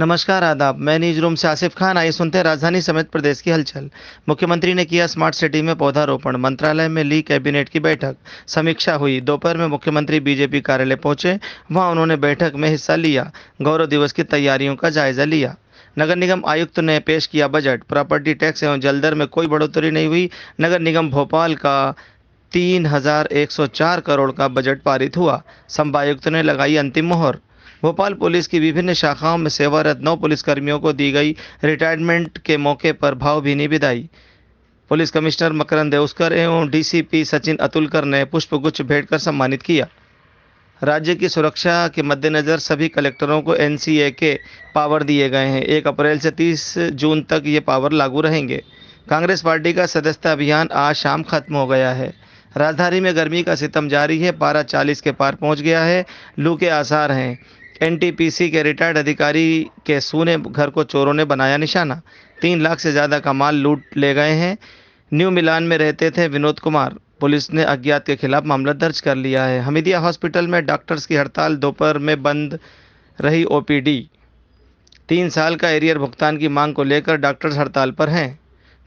नमस्कार, आदाब। मैं न्यूज़ रूम से आसिफ खान। आइए सुनते हैं राजधानी समेत प्रदेश की हलचल। मुख्यमंत्री ने किया स्मार्ट सिटी में पौधारोपण। मंत्रालय में ली कैबिनेट की बैठक। समीक्षा हुई। दोपहर में मुख्यमंत्री बीजेपी कार्यालय पहुँचे। वहाँ उन्होंने बैठक में हिस्सा लिया। गौरव दिवस की तैयारियों का जायजा लिया। नगर निगम आयुक्त ने पेश किया बजट। प्रॉपर्टी टैक्स एवं जलदर में कोई बढ़ोतरी नहीं हुई। नगर निगम भोपाल का तीन हज़ार एक सौ चार करोड़ का बजट पारित हुआ। संभायुक्त ने लगाई अंतिम मोहर। भोपाल पुलिस की विभिन्न शाखाओं में सेवारत नौ पुलिसकर्मियों को दी गई रिटायरमेंट के मौके पर भावभीनी विदाई पुलिस कमिश्नर मकरंद देउस्कर एवं डीसीपी सचिन अतुलकर ने पुष्पगुच्छ भेंट कर सम्मानित किया। राज्य की सुरक्षा के मद्देनज़र सभी कलेक्टरों को एनसीए के पावर दिए गए हैं। एक अप्रैल से 30 जून तक ये पावर लागू रहेंगे। कांग्रेस पार्टी का सदस्यता अभियान आज शाम खत्म हो गया है। राजधानी में गर्मी का सितम जारी है। पारा 40 के पार पहुँच गया है। लू के आसार हैं। एनटीपीसी के रिटायर्ड अधिकारी के सूने घर को चोरों ने बनाया निशाना। तीन लाख से ज़्यादा का माल लूट ले गए हैं। न्यू मिलान में रहते थे विनोद कुमार। पुलिस ने अज्ञात के खिलाफ मामला दर्ज कर लिया है। हमीदिया हॉस्पिटल में डॉक्टर्स की हड़ताल, दोपहर में बंद रही ओपीडी। तीन साल का एरियर भुगतान की मांग को लेकर डॉक्टर्स हड़ताल पर हैं।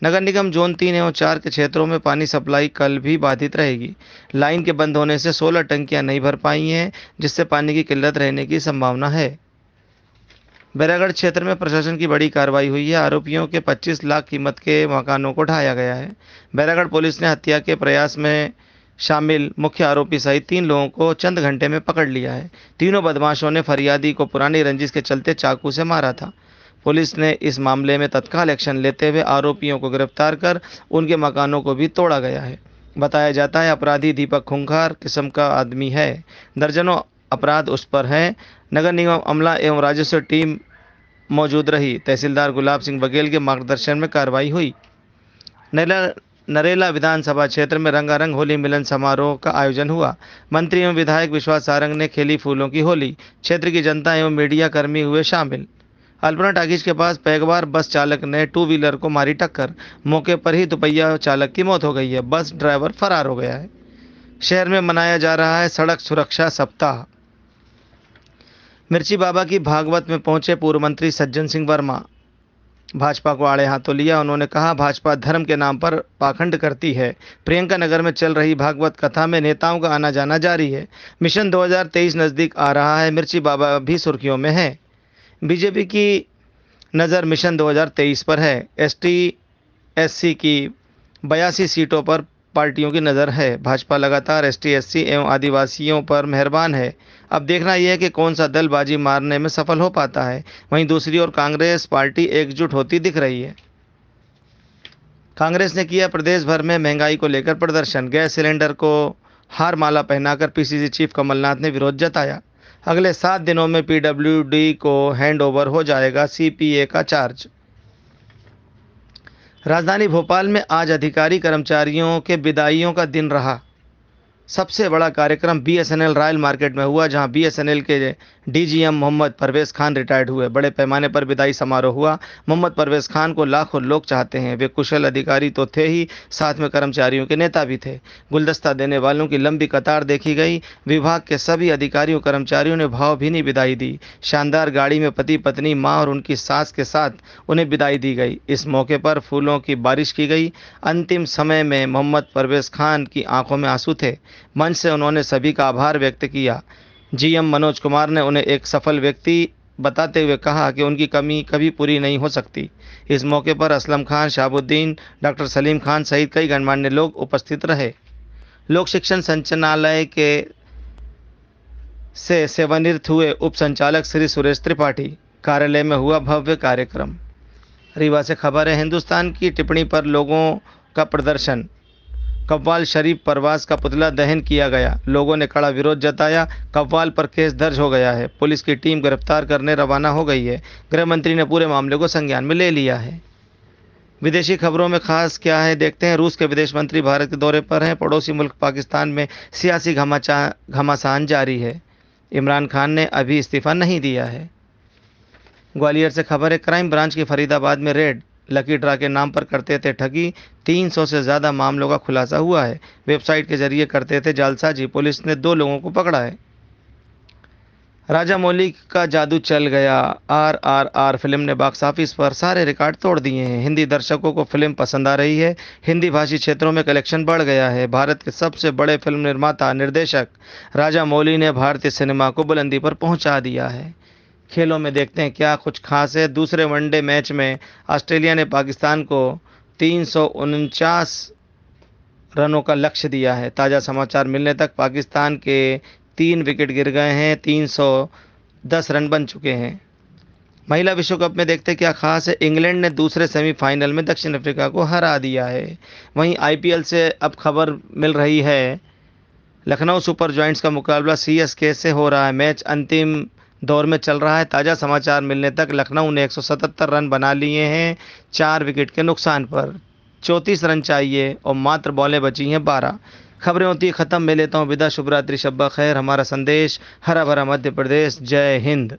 नगर निगम जोन तीन एवं चार के क्षेत्रों में पानी सप्लाई कल भी बाधित रहेगी। लाइन के बंद होने से 16 टंकियाँ नहीं भर पाई हैं, जिससे पानी की किल्लत रहने की संभावना है। बैरागढ़ क्षेत्र में प्रशासन की बड़ी कार्रवाई हुई है। आरोपियों के 25 लाख कीमत के मकानों को ढाया गया है। बैरागढ़ पुलिस ने हत्या के प्रयास में शामिल मुख्य आरोपी सहित तीन लोगों को चंद घंटे में पकड़ लिया है। तीनों बदमाशों ने फरियादी को पुरानी रंजिश के चलते चाकू से मारा था। पुलिस ने इस मामले में तत्काल एक्शन लेते हुए आरोपियों को गिरफ़्तार कर उनके मकानों को भी तोड़ा गया है। बताया जाता है अपराधी दीपक खुंखार किस्म का आदमी है। दर्जनों अपराध उस पर हैं। नगर निगम अमला एवं राजस्व टीम मौजूद रही। तहसीलदार गुलाब सिंह बघेल के मार्गदर्शन में कार्रवाई हुई। नरेला नरेला विधानसभा क्षेत्र में रंगारंग होली मिलन समारोह का आयोजन हुआ। मंत्री एवं विधायक विश्वास सारंग ने खेली फूलों की होली। क्षेत्र की जनता एवं मीडिया कर्मी हुए शामिल। अल्पना टाकीज के पास पैगवार बस चालक ने टू व्हीलर को मारी टक्कर। मौके पर ही दुपहिया चालक की मौत हो गई है। बस ड्राइवर फरार हो गया है। शहर में मनाया जा रहा है सड़क सुरक्षा सप्ताह। मिर्ची बाबा की भागवत में पहुँचे पूर्व मंत्री सज्जन सिंह वर्मा। भाजपा को आड़े हाथों लिया। उन्होंने कहा, भाजपा धर्म के नाम पर पाखंड करती है। प्रियंका नगर में चल रही भागवत कथा में नेताओं का आना जाना जारी है। मिशन 2023 नज़दीक आ रहा है। मिर्ची बाबा भी सुर्खियों में है। बीजेपी की नज़र मिशन 2023 पर है। एसटी, एससी की बयासी सीटों पर पार्टियों की नज़र है। भाजपा लगातार एसटी, एससी एवं आदिवासियों पर मेहरबान है। अब देखना यह है कि कौन सा दल बाजी मारने में सफल हो पाता है। वहीं दूसरी ओर कांग्रेस पार्टी एकजुट होती दिख रही है। कांग्रेस ने किया प्रदेश भर में महँगाई को लेकर प्रदर्शन। गैस सिलेंडर को हार माला पहनाकर पीसीसी चीफ कमलनाथ ने विरोध जताया। अगले सात दिनों में पीडब्ल्यूडी को हैंडओवर हो जाएगा सीपीए का चार्ज राजधानी भोपाल में आज अधिकारी कर्मचारियों के विदाइयों का दिन रहा। सबसे बड़ा कार्यक्रम बीएसएनएल रॉयल मार्केट में हुआ, जहाँ बीएसएनएल के डीजीएम मोहम्मद परवेज़ खान रिटायर्ड हुए। बड़े पैमाने पर विदाई समारोह हुआ। मोहम्मद परवेज़ खान को लाखों लोग चाहते हैं। वे कुशल अधिकारी तो थे ही, साथ में कर्मचारियों के नेता भी थे। गुलदस्ता देने वालों की लंबी कतार देखी गई। विभाग के सभी अधिकारियों, कर्मचारियों ने भावभीनी विदाई दी। शानदार गाड़ी में पति, पत्नी, माँ और उनकी सास के साथ उन्हें विदाई दी गई। इस मौके पर फूलों की बारिश की गई। अंतिम समय में मोहम्मद परवेज़ खान की आँखों में आँसू थे। मंच से उन्होंने सभी का आभार व्यक्त किया। जीएम मनोज कुमार ने उन्हें एक सफल व्यक्ति बताते हुए कहा कि उनकी कमी कभी पूरी नहीं हो सकती। इस मौके पर असलम खान, शाहबुद्दीन, डॉक्टर सलीम खान सहित कई गणमान्य लोग उपस्थित रहे। लोक शिक्षण संचालनालय के से सेवानिवृत्त हुए उप संचालक श्री सुरेश त्रिपाठी। कार्यालय में हुआ भव्य कार्यक्रम। रीवा से खबर है, हिंदुस्तान की टिप्पणी पर लोगों का प्रदर्शन। कव्वाल शरीफ परवास का पुतला दहन किया गया। लोगों ने कड़ा विरोध जताया। कव्वाल पर केस दर्ज हो गया है। पुलिस की टीम गिरफ़्तार करने रवाना हो गई है। गृह मंत्री ने पूरे मामले को संज्ञान में ले लिया है। विदेशी खबरों में खास क्या है देखते हैं। रूस के विदेश मंत्री भारत के दौरे पर हैं। पड़ोसी मुल्क पाकिस्तान में सियासी घमाचा, घमासान जारी है। इमरान खान ने अभी इस्तीफा नहीं दिया है। ग्वालियर से खबर है, क्राइम ब्रांच की फरीदाबाद में रेड लकी ड्रा के नाम पर करते थे ठगी। 300 से ज़्यादा मामलों का खुलासा हुआ है। वेबसाइट के ज़रिए करते थे जालसाजी पुलिस ने दो लोगों को पकड़ा है। राजा मौली का जादू चल गया। आर आर आर फ़िल्म ने बॉक्स ऑफ़िस पर सारे रिकॉर्ड तोड़ दिए हैं। हिंदी दर्शकों को फ़िल्म पसंद आ रही है। हिंदी भाषी क्षेत्रों में कलेक्शन बढ़ गया है। भारत के सबसे बड़े फ़िल्म निर्माता, निर्देशक राजा मौली ने भारतीय सिनेमा को बुलंदी पर पहुँचा दिया है। खेलों में देखते हैं क्या कुछ खास है। दूसरे वनडे मैच में ऑस्ट्रेलिया ने पाकिस्तान को तीन सौ उनचास रनों का लक्ष्य दिया है। ताज़ा समाचार मिलने तक पाकिस्तान के तीन विकेट गिर गए हैं 310 रन बन चुके हैं। महिला विश्व कप में देखते क्या खास है। इंग्लैंड ने दूसरे सेमीफाइनल में दक्षिण अफ्रीका को हरा दिया है। वहीं आईपीएल से अब खबर मिल रही है, लखनऊ सुपर जॉइंट्स का मुकाबला सीएसके से हो रहा है। मैच अंतिम दौर में चल रहा है। ताज़ा समाचार मिलने तक लखनऊ ने 177 रन बना लिए हैं, चार विकेट के नुकसान पर। चौंतीस रन चाहिए और मात्र बॉलें बची हैं बारह। खबरें होती ख़त्म मैं लेता हूँ विदा। शुभरात्रि शब्बा खैर। हमारा संदेश, हरा भरा मध्य प्रदेश। जय हिंद।